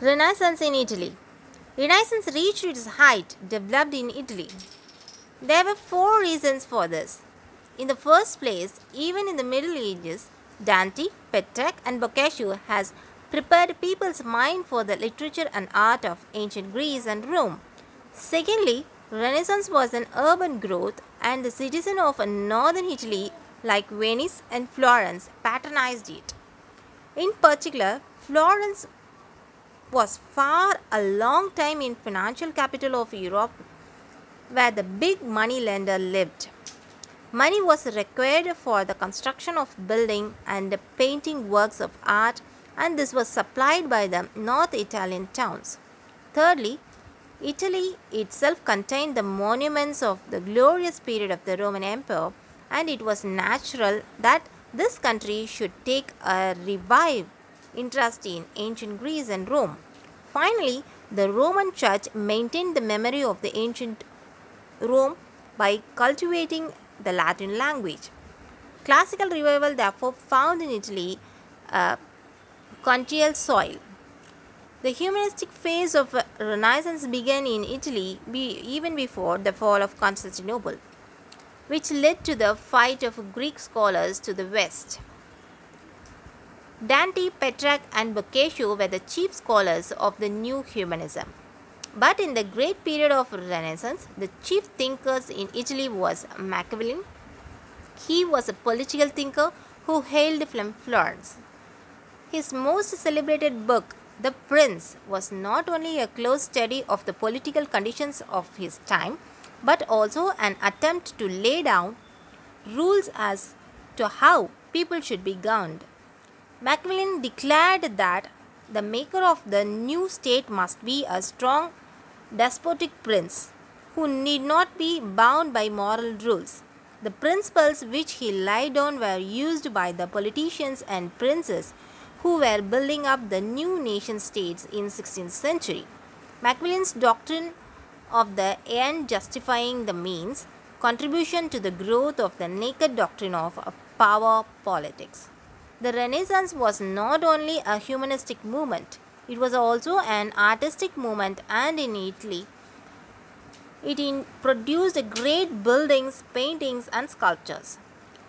Renaissance in Italy. Renaissance reached its height developed in Italy. There were four reasons for this. In the first place, even in the Middle Ages, Dante, Petrarch, and Boccaccio has prepared people's mind for the literature and art of ancient Greece and Rome. Secondly, Renaissance was an urban growth, and the citizens of northern Italy, like Venice and Florence, patronized it. In particular, Florence was far a long time in financial capital of Europe where the big money lender lived. Money was required for the construction of building and painting works of art and this was supplied by the North Italian towns. Thirdly, Italy itself contained the monuments of the glorious period of the Roman Empire and it was natural that this country should take a revive interest in ancient Greece and Rome. Finally, the Roman Church maintained the memory of the ancient Rome by cultivating the Latin language. Classical revival therefore found in Italy uh, a congenial soil. The humanistic phase of Renaissance began in Italy be, even before the fall of Constantinople, which led to the fight of Greek scholars to the west. Dante, Petrarch, and Boccaccio were the chief scholars of the new humanism. But in the great period of Renaissance, the chief thinkers in Italy was Machiavelli. He was a political thinker who hailed from Florence. His most celebrated book, The Prince, was not only a close study of the political conditions of his time, but also an attempt to lay down rules as to how people should be governed. Machiavelli declared that the maker of the new state must be a strong despotic prince who need not be bound by moral rules. The principles which he laid down were used by the politicians and princes who were building up the new nation states in 16th century. Machiavelli's doctrine of the end justifying the means contribution to the growth of the naked doctrine of power politics. The Renaissance was not only a humanistic movement, it was also an artistic movement, and in Italy, it in produced great buildings, paintings, and sculptures.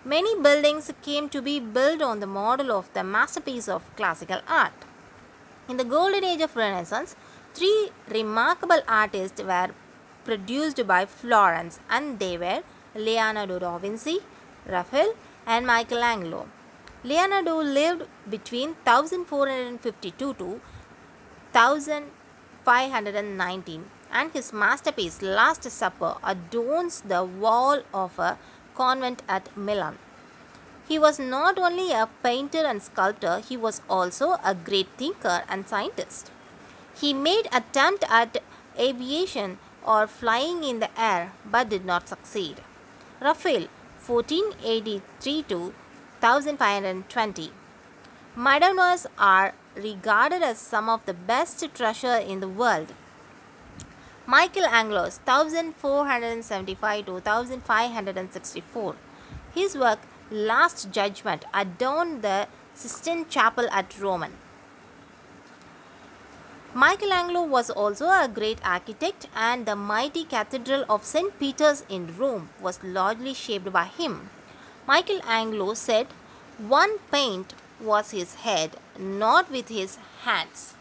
Many buildings came to be built on the model of the masterpiece of classical art. In the golden age of Renaissance, three remarkable artists were produced by Florence, and they were Leonardo da Vinci, Raphael, and Michelangelo. Leonardo lived between 1452 to 1519 and his masterpiece Last Supper adorns the wall of a convent at Milan. He was not only a painter and sculptor, he was also a great thinker and scientist. He made attempt at aviation or flying in the air but did not succeed. Raphael 1483 to 1520. Madonnas are regarded as some of the best treasure in the world. Michelangelo's 1475 to 1564. His work Last Judgment adorned the Sistine Chapel at Rome. Michelangelo was also a great architect, and the mighty Cathedral of St. Peter's in Rome was largely shaped by him. Michelangelo said one paint was his head, not with his hands.